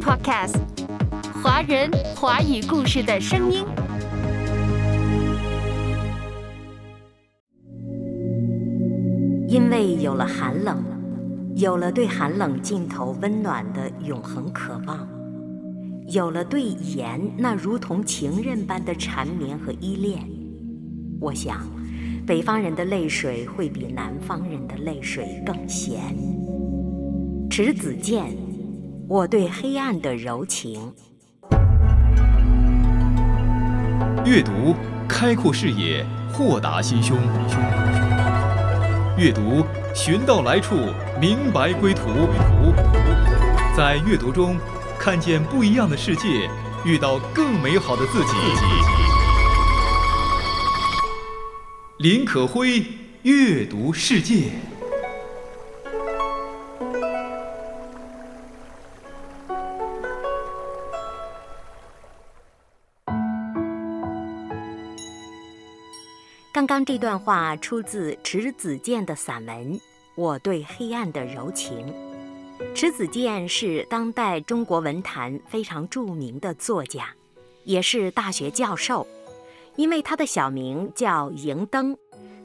Podcast，华人华语故事的声音。因为有了寒冷，有了对寒冷尽头温暖的永恒渴望，有了对盐那如同情人般的缠绵和依恋，我想，北方人的泪水会比南方人的泪水更咸。迟子建，我对黑暗的柔情。阅读，开阔视野，豁达心胸。阅读，寻到来处，明白归途。在阅读中，看见不一样的世界，遇到更美好的自己。林可辉，阅读世界。这段话出自迟子建的散文《我对黑暗的柔情》。迟子建是当代中国文坛非常著名的作家，也是大学教授。因为他的小名叫迎灯，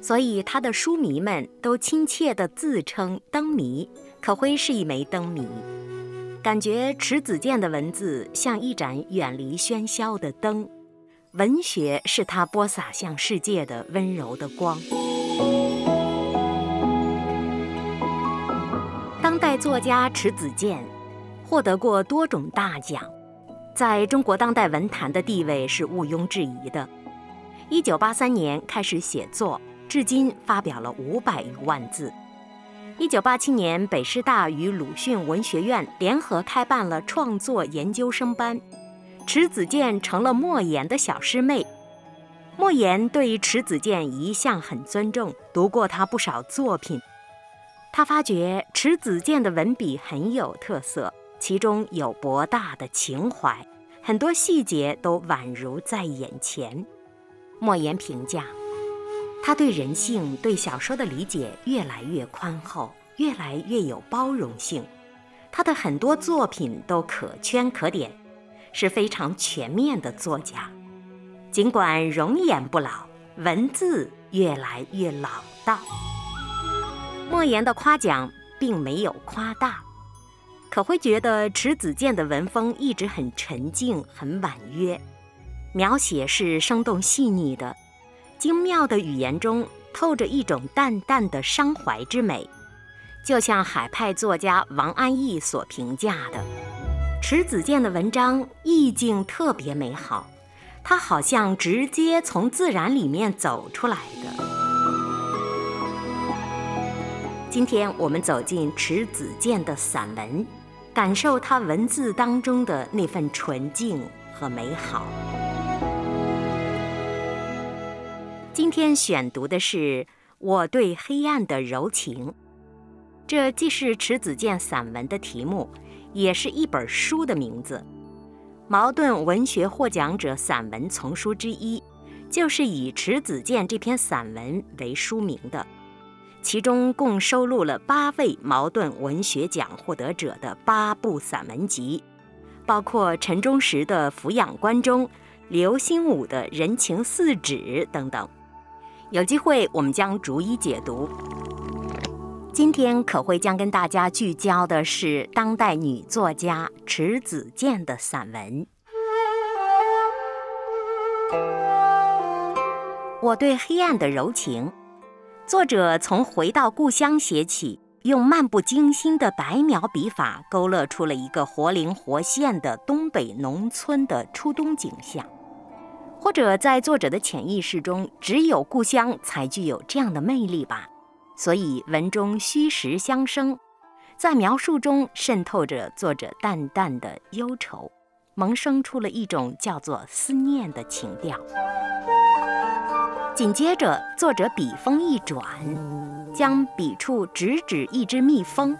所以他的书迷们都亲切地自称“灯迷”。可辉是一枚灯谜，感觉迟子建的文字像一盏远离喧嚣的灯。文学是他播撒向世界的温柔的光。当代作家迟子建获得过多种大奖，在中国当代文坛的地位是毋庸置疑的。一九八三年开始写作，至今发表了五百余万字。一九八七年，北师大与鲁迅文学院联合开办了创作研究生班。迟子建成了莫言的小师妹，莫言对迟子建一向很尊重，读过他不少作品。他发觉迟子建的文笔很有特色，其中有博大的情怀，很多细节都宛如在眼前。莫言评价，他对人性、对小说的理解越来越宽厚，越来越有包容性。他的很多作品都可圈可点。是非常全面的作家，尽管容颜不老，文字越来越老道。莫言的夸奖并没有夸大，可会觉得迟子建的文风一直很沉静、很婉约，描写是生动细腻的，精妙的语言中透着一种淡淡的伤怀之美，就像海派作家王安忆所评价的。迟子建的文章意境特别美好，他好像直接从自然里面走出来的。今天我们走进迟子建的散文，感受他文字当中的那份纯净和美好。今天选读的是《我对黑暗的柔情》，这既是迟子建散文的题目。也是一本书的名字，茅盾文学获奖者散文丛书之一，就是以迟子建这篇散文为书名的。其中共收录了八位茅盾文学奖获得者的八部散文集，包括陈忠实的《抚养观中》，刘心武的《人情四指》等等。有机会我们将逐一解读。今天可会将跟大家聚焦的是当代女作家迟子建的散文。我对黑暗的柔情，作者从回到故乡写起，用漫不经心的白描笔法，勾勒出了一个活灵活现的东北农村的初冬景象。或者在作者的潜意识中，只有故乡才具有这样的魅力吧。所以文中虚实相生，在描述中渗透着作者淡淡的忧愁，萌生出了一种叫做思念的情调。紧接着，作者笔锋一转，将笔触直指一只蜜蜂，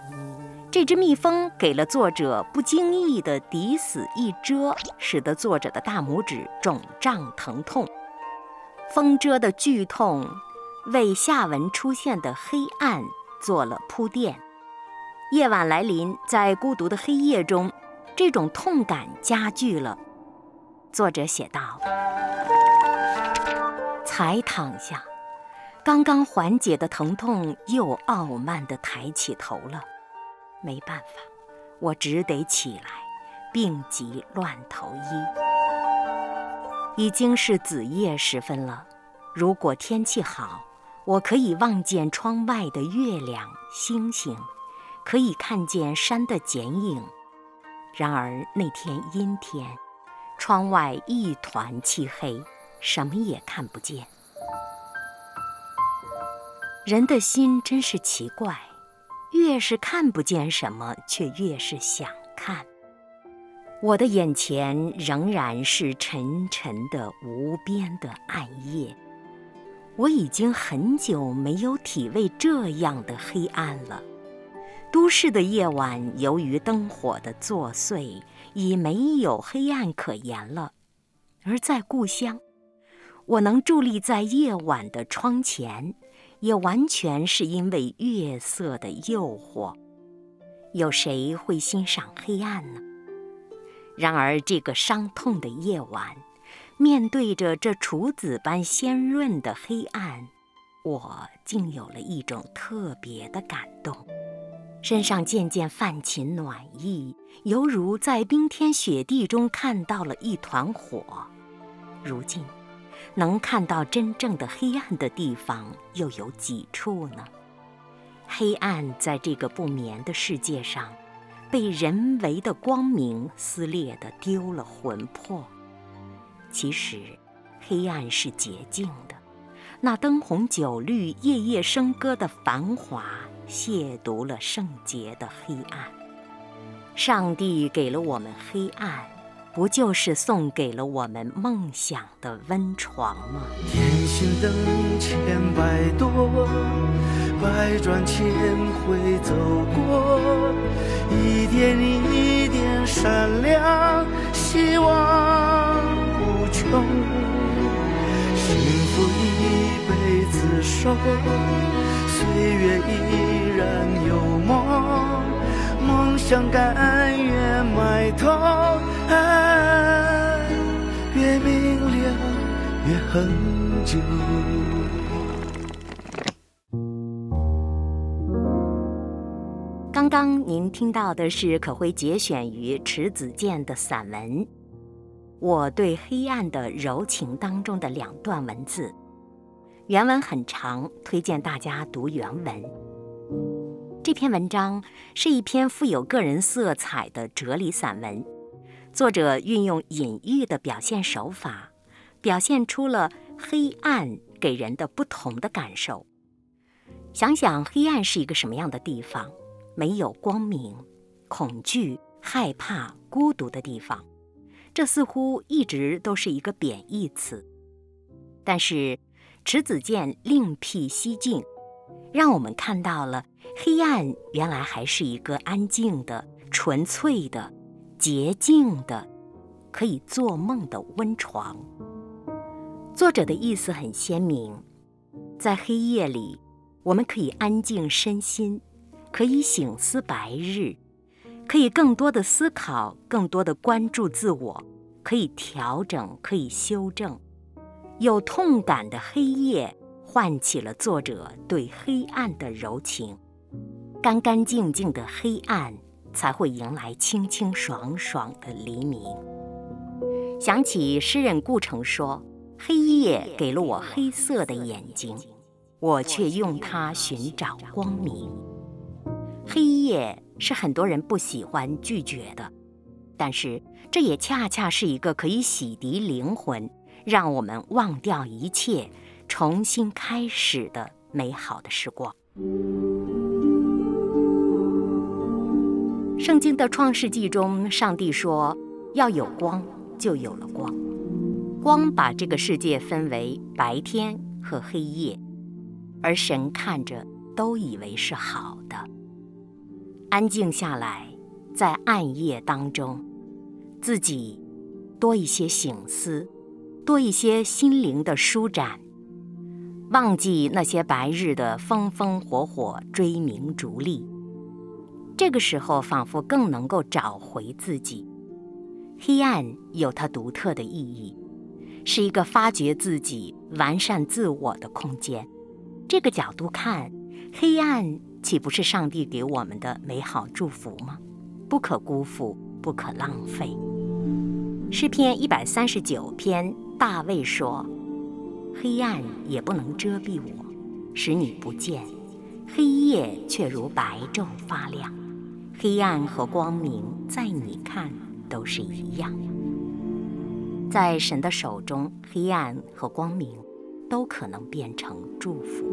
这只蜜蜂给了作者不经意的抵死一蛰，使得作者的大拇指肿胀疼痛。蜂蛰的剧痛。为下文出现的黑暗做了铺垫。夜晚来临，在孤独的黑夜中，这种痛感加剧了。作者写道：“才躺下，刚刚缓解的疼痛又傲慢地抬起头了。没办法，我只得起来，病急乱投医。已经是子夜时分了，如果天气好，我可以望见窗外的月亮、星星，可以看见山的剪影。然而那天阴天。”窗外一团漆黑，什么也看不见。人的心真是奇怪，越是看不见什么，却越是想看。我的眼前仍然是沉沉的无边的暗夜，我已经很久没有体味这样的黑暗了。都市的夜晚，由于灯火的作祟。已没有黑暗可言了，而在故乡，我能伫立在夜晚的窗前，也完全是因为月色的诱惑。有谁会欣赏黑暗呢？然而这个伤痛的夜晚，面对着这处子般鲜润的黑暗，我竟有了一种特别的感动。身上渐渐泛起暖意，犹如在冰天雪地中看到了一团火。如今，能看到真正的黑暗的地方又有几处呢？黑暗在这个不眠的世界上，被人为的光明撕裂的丢了魂魄。其实，黑暗是洁净的，那灯红酒绿、夜夜笙歌的繁华。亵渎了圣洁的黑暗。上帝给了我们黑暗，不就是送给了我们梦想的温床吗？天心灯千百多，百转千回走过，一点一点闪亮，希望无穷。幸福一辈子守，岁月依。然有梦，梦想甘愿埋头，爱越明了越恒久。刚刚您听到的是可会节选于迟子建的散文《我对黑暗的柔情》当中的两段文字，原文很长，推荐大家读原文。这篇文章是一篇富有个人色彩的哲理散文，作者运用隐喻的表现手法，表现出了黑暗给人的不同的感受。想想黑暗是一个什么样的地方？没有光明、恐惧、害怕、孤独的地方，这似乎一直都是一个贬义词。但是迟子建另辟蹊径。让我们看到了黑暗原来还是一个安静的、纯粹的、洁净的、可以做梦的温床。作者的意思很鲜明，在黑夜里，我们可以安静身心，可以醒思白日，可以更多的思考，更多的关注自我，可以调整，可以修正。有痛感的黑夜。唤起了作者对黑暗的柔情，干干净净的黑暗才会迎来清清爽爽的黎明。想起诗人顾城说：“黑夜给了我黑色的眼睛，我却用它寻找光明。”黑夜是很多人不喜欢、拒绝的，但是这也恰恰是一个可以洗涤灵魂，让我们忘掉一切。重新开始的美好的时光。圣经的创世纪中，上帝说要有光，就有了光。光把这个世界分为白天和黑夜，而神看着都以为是好的。安静下来，在暗夜当中，自己多一些醒思，多一些心灵的舒展。忘记那些白日的风风火火、追名逐利，这个时候仿佛更能够找回自己。黑暗有它独特的意义，是一个发掘自己、完善自我的空间。这个角度看，黑暗岂不是上帝给我们的美好祝福吗？不可辜负，不可浪费。诗篇一百三十九篇，大卫说：“黑暗也不能遮蔽我，使你不见；黑夜却如白昼发亮。黑暗和光明，在你看都是一样。在神的手中，黑暗和光明都可能变成祝福。”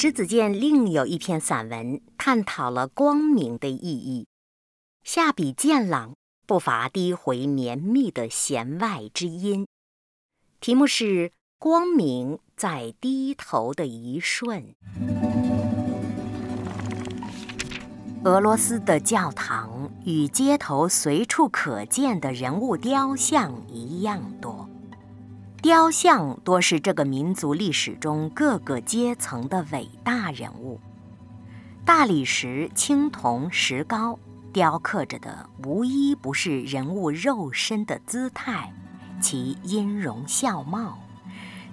迟子建另有一篇散文，探讨了光明的意义，下笔渐朗，不乏低回绵密的弦外之音。题目是《光明在低头的一瞬》。俄罗斯的教堂与街头随处可见的人物雕像一样多。雕像多是这个民族历史中各个阶层的伟大人物。大理石、青铜、石膏雕刻着的，无一不是人物肉身的姿态，其音容笑貌，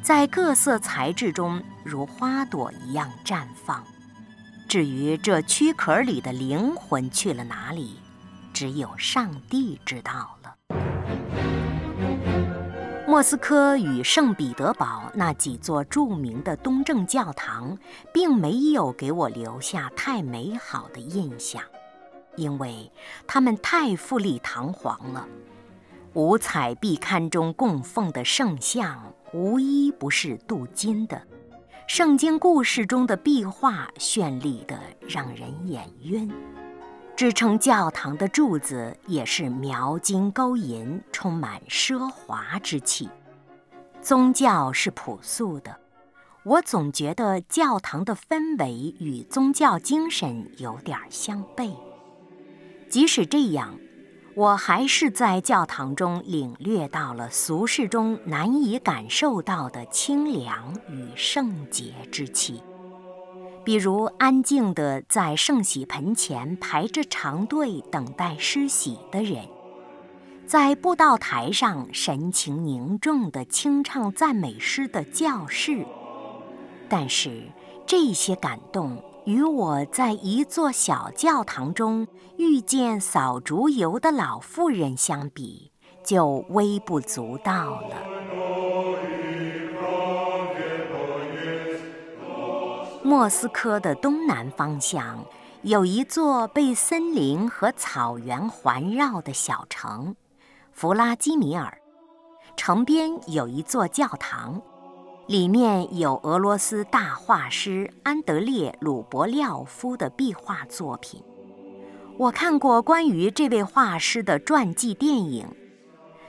在各色材质中如花朵一样绽放。至于这躯壳里的灵魂去了哪里，只有上帝知道。莫斯科与圣彼得堡那几座著名的东正教堂，并没有给我留下太美好的印象，因为它们太富丽堂皇了。五彩壁龛中供奉的圣像，无一不是镀金的；圣经故事中的壁画，绚丽的让人眼晕。支撑教堂的柱子也是描金勾银，充满奢华之气。宗教是朴素的，我总觉得教堂的氛围与宗教精神有点相悖。即使这样，我还是在教堂中领略到了俗世中难以感受到的清凉与圣洁之气。比如安静地在圣洗盆前排着长队等待施洗的人，在布道台上神情凝重地清唱赞美诗的教士。但是这些感动与我在一座小教堂中遇见扫竹油的老妇人相比，就微不足道了。莫斯科的东南方向有一座被森林和草原环绕的小城——弗拉基米尔。城边有一座教堂，里面有俄罗斯大画师安德烈·鲁伯廖夫的壁画作品。我看过关于这位画师的传记电影，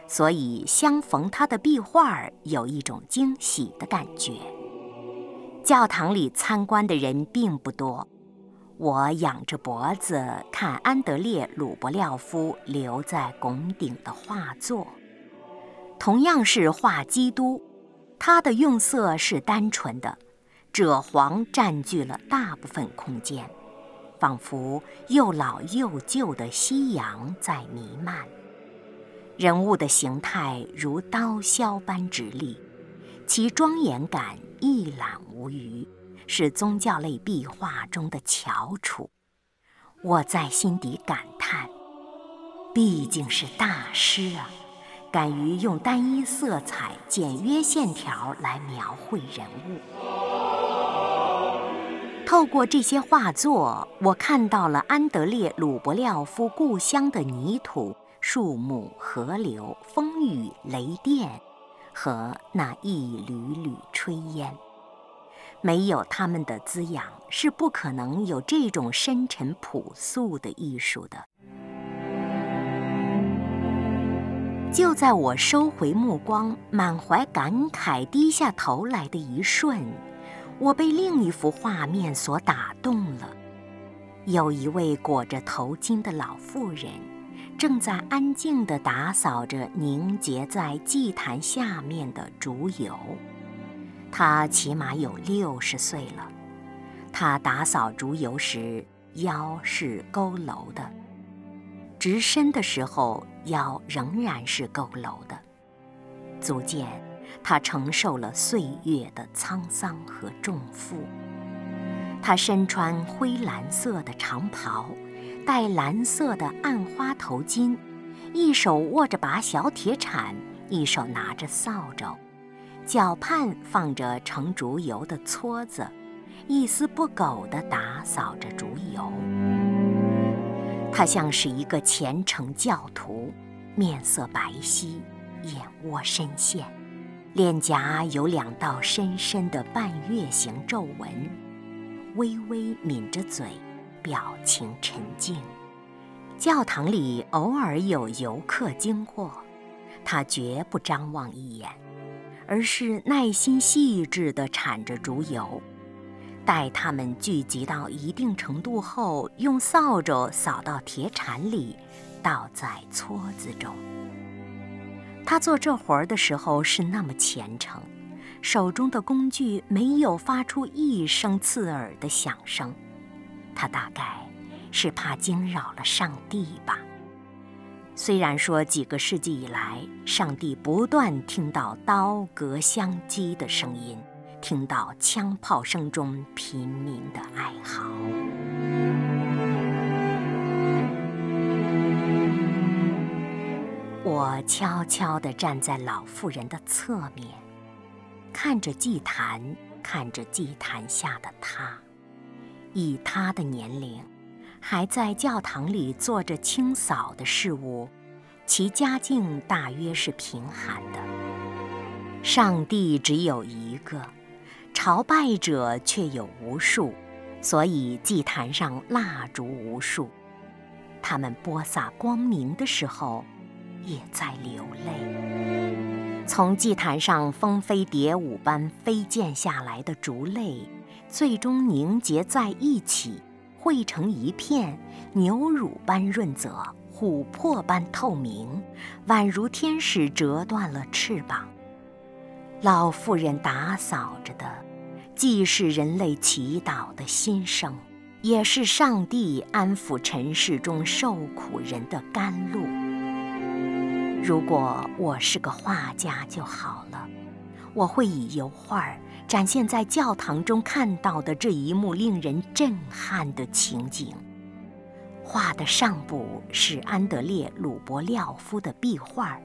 所以相逢他的壁画有一种惊喜的感觉。教堂里参观的人并不多，我仰着脖子看安德烈·鲁伯廖夫留在拱顶的画作，同样是画基督，他的用色是单纯的，赭黄占据了大部分空间，仿佛又老又旧的夕阳在弥漫，人物的形态如刀削般直立，其庄严感。一览无余，是宗教类壁画中的翘楚。我在心底感叹：毕竟是大师啊，敢于用单一色彩、简约线条来描绘人物。透过这些画作，我看到了安德烈·鲁伯廖夫故乡的泥土、树木、河流、风雨、雷电。和那一缕缕炊烟，没有他们的滋养，是不可能有这种深沉朴素的艺术的。就在我收回目光、满怀感慨低下头来的一瞬，我被另一幅画面所打动了。有一位裹着头巾的老妇人。正在安静地打扫着凝结在祭坛下面的烛油，他起码有六十岁了。他打扫竹油时腰是佝偻的，直身的时候腰仍然是佝偻的，足见他承受了岁月的沧桑和重负。他身穿灰蓝色的长袍，戴蓝色的暗花头巾，一手握着把小铁铲，一手拿着扫帚，脚畔放着盛竹油的撮子。一丝不苟地打扫着竹油，他像是一个虔诚教徒，面色白皙，眼窝深陷，脸颊有两道深深的半月形皱纹，微微抿着嘴，表情沉静。教堂里偶尔有游客经过，他绝不张望一眼，而是耐心细致地铲着竹油。待它们聚集到一定程度后，用扫帚扫到铁铲里，倒在撮子中。他做这活儿的时候是那么虔诚，手中的工具没有发出一声刺耳的响声。他大概是怕惊扰了上帝吧。虽然说几个世纪以来，上帝不断听到刀戈相击的声音。听到枪炮声中平民的哀嚎，我悄悄地站在老妇人的侧面，看着祭坛，看着祭坛下的她。以他的年龄，还在教堂里做着清扫的事物，其家境大约是贫寒的。上帝只有一个。朝拜者却有无数，所以祭坛上蜡烛无数。他们播撒光明的时候，也在流泪。从祭坛上蜂飞蝶舞般飞溅下来的烛泪，最终凝结在一起，汇成一片，牛乳般润泽，琥珀般透明，宛如天使折断了翅膀。老妇人打扫着的。既是人类祈祷的心声，也是上帝安抚尘世中受苦人的甘露。如果我是个画家就好了，我会以油画展现在教堂中看到的这一幕令人震撼的情景。画的上部是安德烈·鲁伯廖夫的壁画，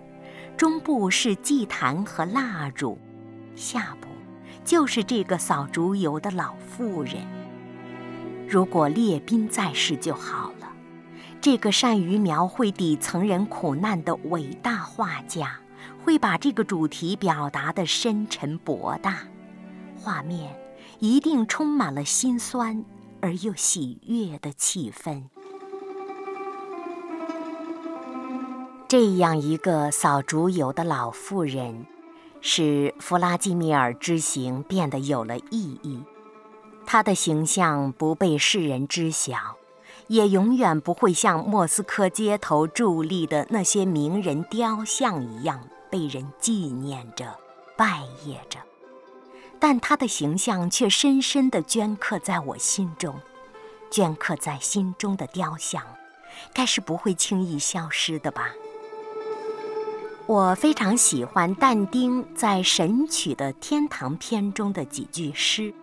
中部是祭坛和蜡烛，下部。就是这个扫竹油的老妇人。如果列宾在世就好了。这个善于描绘底层人苦难的伟大画家，会把这个主题表达的深沉博大，画面一定充满了心酸而又喜悦的气氛。这样一个扫竹油的老妇人。使弗拉基米尔之行变得有了意义。他的形象不被世人知晓，也永远不会像莫斯科街头伫立的那些名人雕像一样被人纪念着、拜谒着。但他的形象却深深地镌刻在我心中。镌刻在心中的雕像，该是不会轻易消失的吧。我非常喜欢但丁在《神曲》的天堂篇中的几句诗，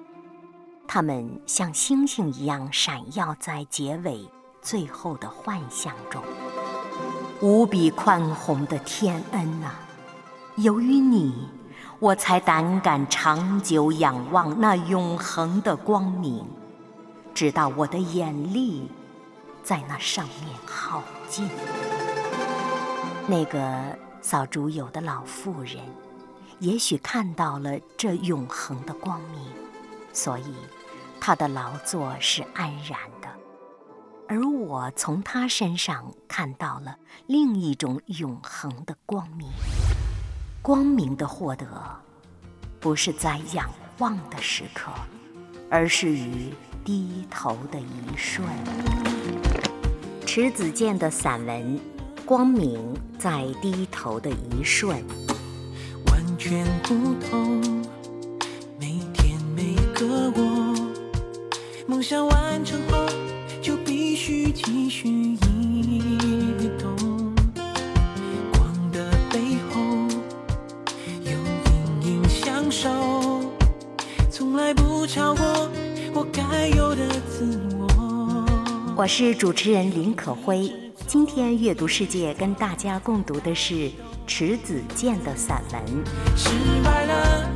它们像星星一样闪耀在结尾最后的幻象中。无比宽宏的天恩啊！由于你，我才胆敢长久仰望那永恒的光明，直到我的眼力在那上面耗尽。那个。扫竹友的老妇人，也许看到了这永恒的光明，所以她的劳作是安然的。而我从她身上看到了另一种永恒的光明。光明的获得，不是在仰望的时刻，而是于低头的一瞬。迟子建的散文。光明在低头的一瞬，完全不同。每天每个我，梦想完成后就必须继续超过我该有的自我。我是主持人林可辉，今天阅读世界跟大家共读的是迟子建的散文。失败了，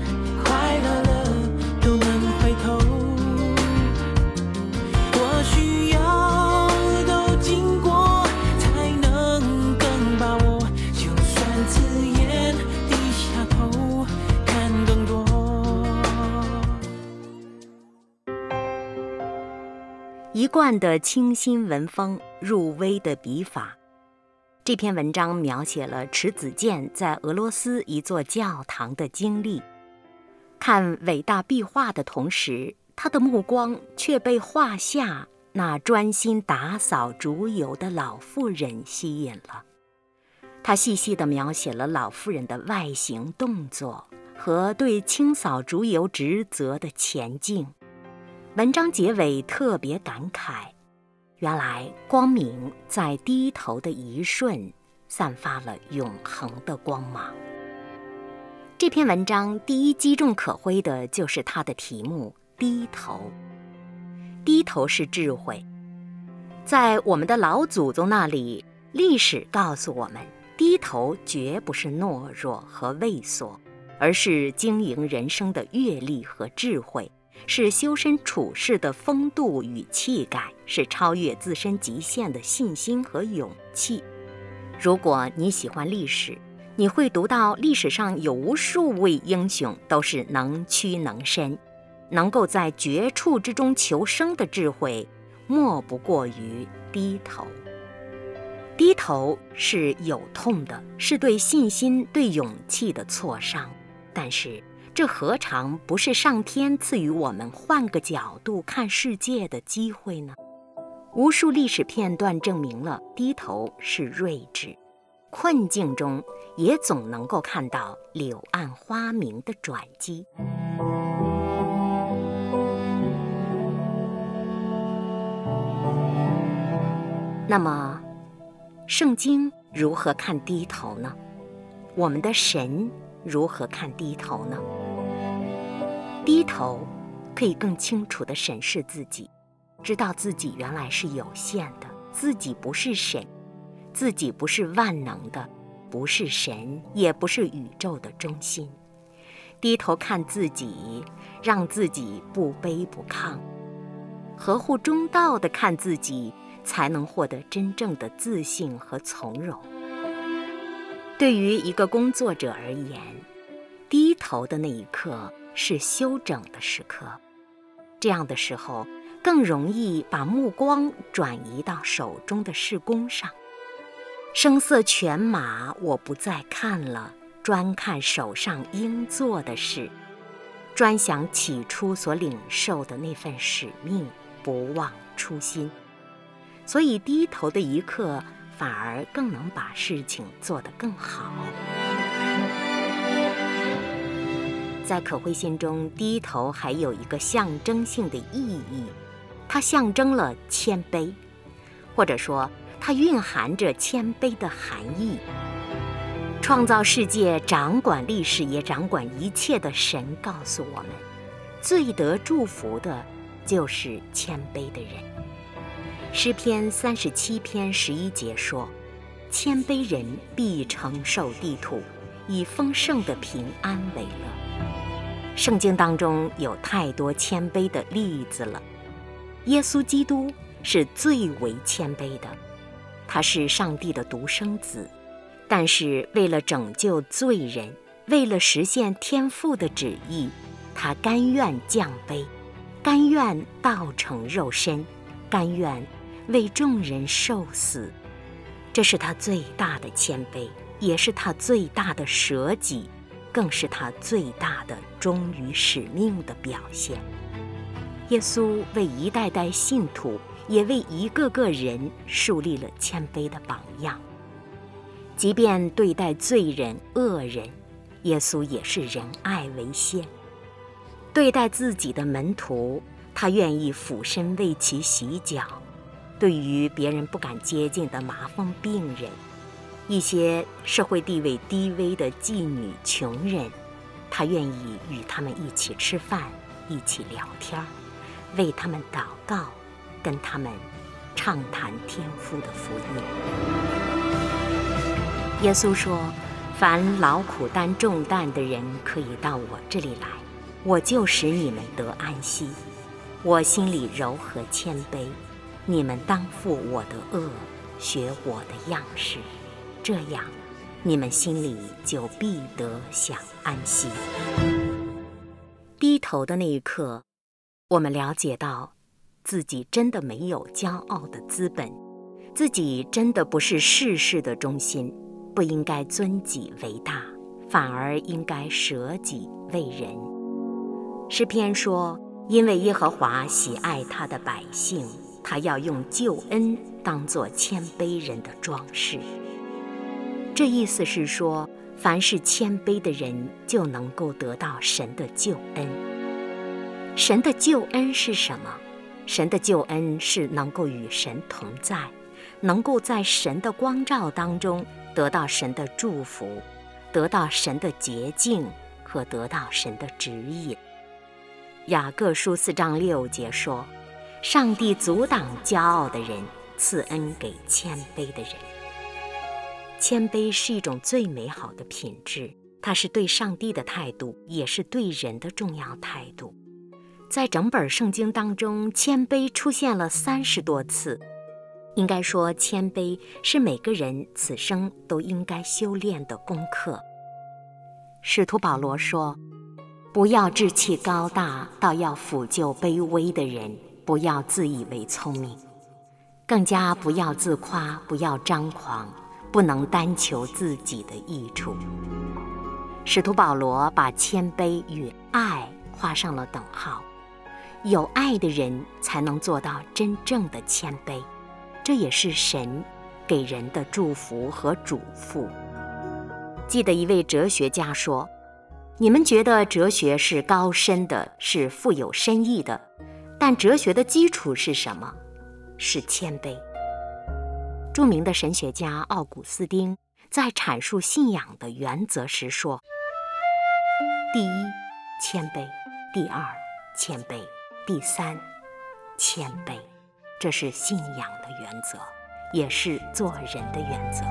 一贯的清新文风，入微的笔法。这篇文章描写了迟子建在俄罗斯一座教堂的经历。看伟大壁画的同时，他的目光却被画下那专心打扫竹油的老妇人吸引了。他细细地描写了老妇人的外形动作和对清扫竹油职责的前进。文章结尾特别感慨。原来光明在低头的一瞬，散发了永恒的光芒。这篇文章第一击中可辉的就是它的题目“低头”。低头是智慧，在我们的老祖宗那里，历史告诉我们，低头绝不是懦弱和畏缩，而是经营人生的阅历和智慧。是修身处世的风度与气概，是超越自身极限的信心和勇气。如果你喜欢历史，你会读到历史上有无数位英雄都是能屈能伸，能够在绝处之中求生的智慧，莫不过于低头。低头是有痛的，是对信心、对勇气的挫伤，但是。这何尝不是上天赐予我们换个角度看世界的机会呢？无数历史片段证明了低头是睿智，困境中也总能够看到柳暗花明的转机。那么，圣经如何看低头呢？我们的神如何看低头呢？低头，可以更清楚地审视自己，知道自己原来是有限的，自己不是神，自己不是万能的，不是神，也不是宇宙的中心。低头看自己，让自己不卑不亢，合乎中道的看自己，才能获得真正的自信和从容。对于一个工作者而言，低头的那一刻。是休整的时刻，这样的时候更容易把目光转移到手中的事工上。声色犬马，我不再看了，专看手上应做的事，专想起初所领受的那份使命，不忘初心。所以低头的一刻，反而更能把事情做得更好。在可慧心中，低头还有一个象征性的意义，它象征了谦卑，或者说它蕴含着谦卑的含义。创造世界、掌管历史也掌管一切的神告诉我们，最得祝福的就是谦卑的人。诗篇三十七篇十一节说：“谦卑人必承受地土，以丰盛的平安为乐。”圣经当中有太多谦卑的例子了。耶稣基督是最为谦卑的，他是上帝的独生子，但是为了拯救罪人，为了实现天父的旨意，他甘愿降卑，甘愿道成肉身，甘愿为众人受死。这是他最大的谦卑，也是他最大的舍己。更是他最大的忠于使命的表现。耶稣为一代代信徒，也为一个个人树立了谦卑的榜样。即便对待罪人、恶人，耶稣也是仁爱为先。对待自己的门徒，他愿意俯身为其洗脚；对于别人不敢接近的麻风病人，一些社会地位低微的妓女、穷人，他愿意与他们一起吃饭，一起聊天，为他们祷告，跟他们畅谈天父的福音。耶稣说：“凡劳苦担重担的人，可以到我这里来。”我就使你们得安息，我心里柔和谦卑，你们当负我的恶，学我的样式，这样，你们心里就必得享安息。低头的那一刻，我们了解到，自己真的没有骄傲的资本，自己真的不是世事的中心，不应该尊己为大，反而应该舍己为人。诗篇说：“因为耶和华喜爱他的百姓，他要用救恩当作谦卑人的装饰。”这意思是说，凡是谦卑的人，就能够得到神的救恩。神的救恩是什么？神的救恩是能够与神同在，能够在神的光照当中得到神的祝福，得到神的洁净和得到神的指引。雅各书四章六节说：“上帝阻挡骄傲的人，赐恩给谦卑的人。谦卑是一种最美好的品质，它是对上帝的态度，也是对人的重要态度。在整本圣经当中，谦卑出现了三十多次。应该说，谦卑是每个人此生都应该修炼的功课。使徒保罗说。”不要志气高大，倒要抚救卑微的人；不要自以为聪明，更加不要自夸，不要张狂，不能单求自己的益处。使徒保罗把谦卑与爱画上了等号，有爱的人才能做到真正的谦卑，这也是神给人的祝福和嘱咐。记得一位哲学家说。你们觉得哲学是高深的，是富有深意的，但哲学的基础是什么？是谦卑。著名的神学家奥古斯丁在阐述信仰的原则时说：“第一，谦卑；第二，谦卑；第三，谦卑。这是信仰的原则，也是做人的原则。”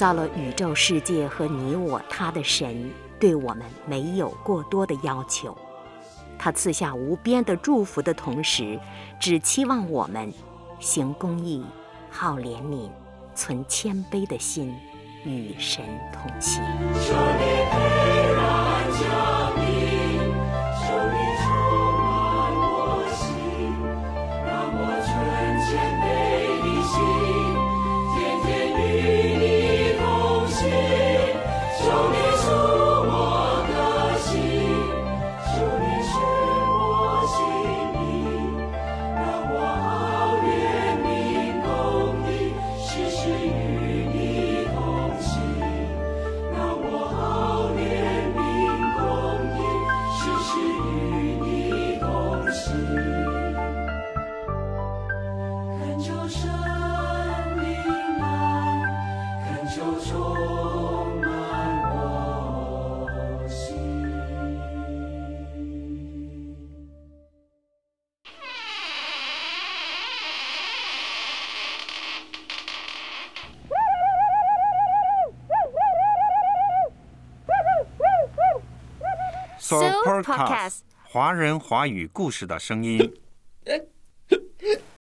造了宇宙世界和你我他的神，对我们没有过多的要求。他赐下无边的祝福的同时，只期望我们行公义、好怜悯、存谦卑的心，与神同行。So Podcast，华人华语故事的声音。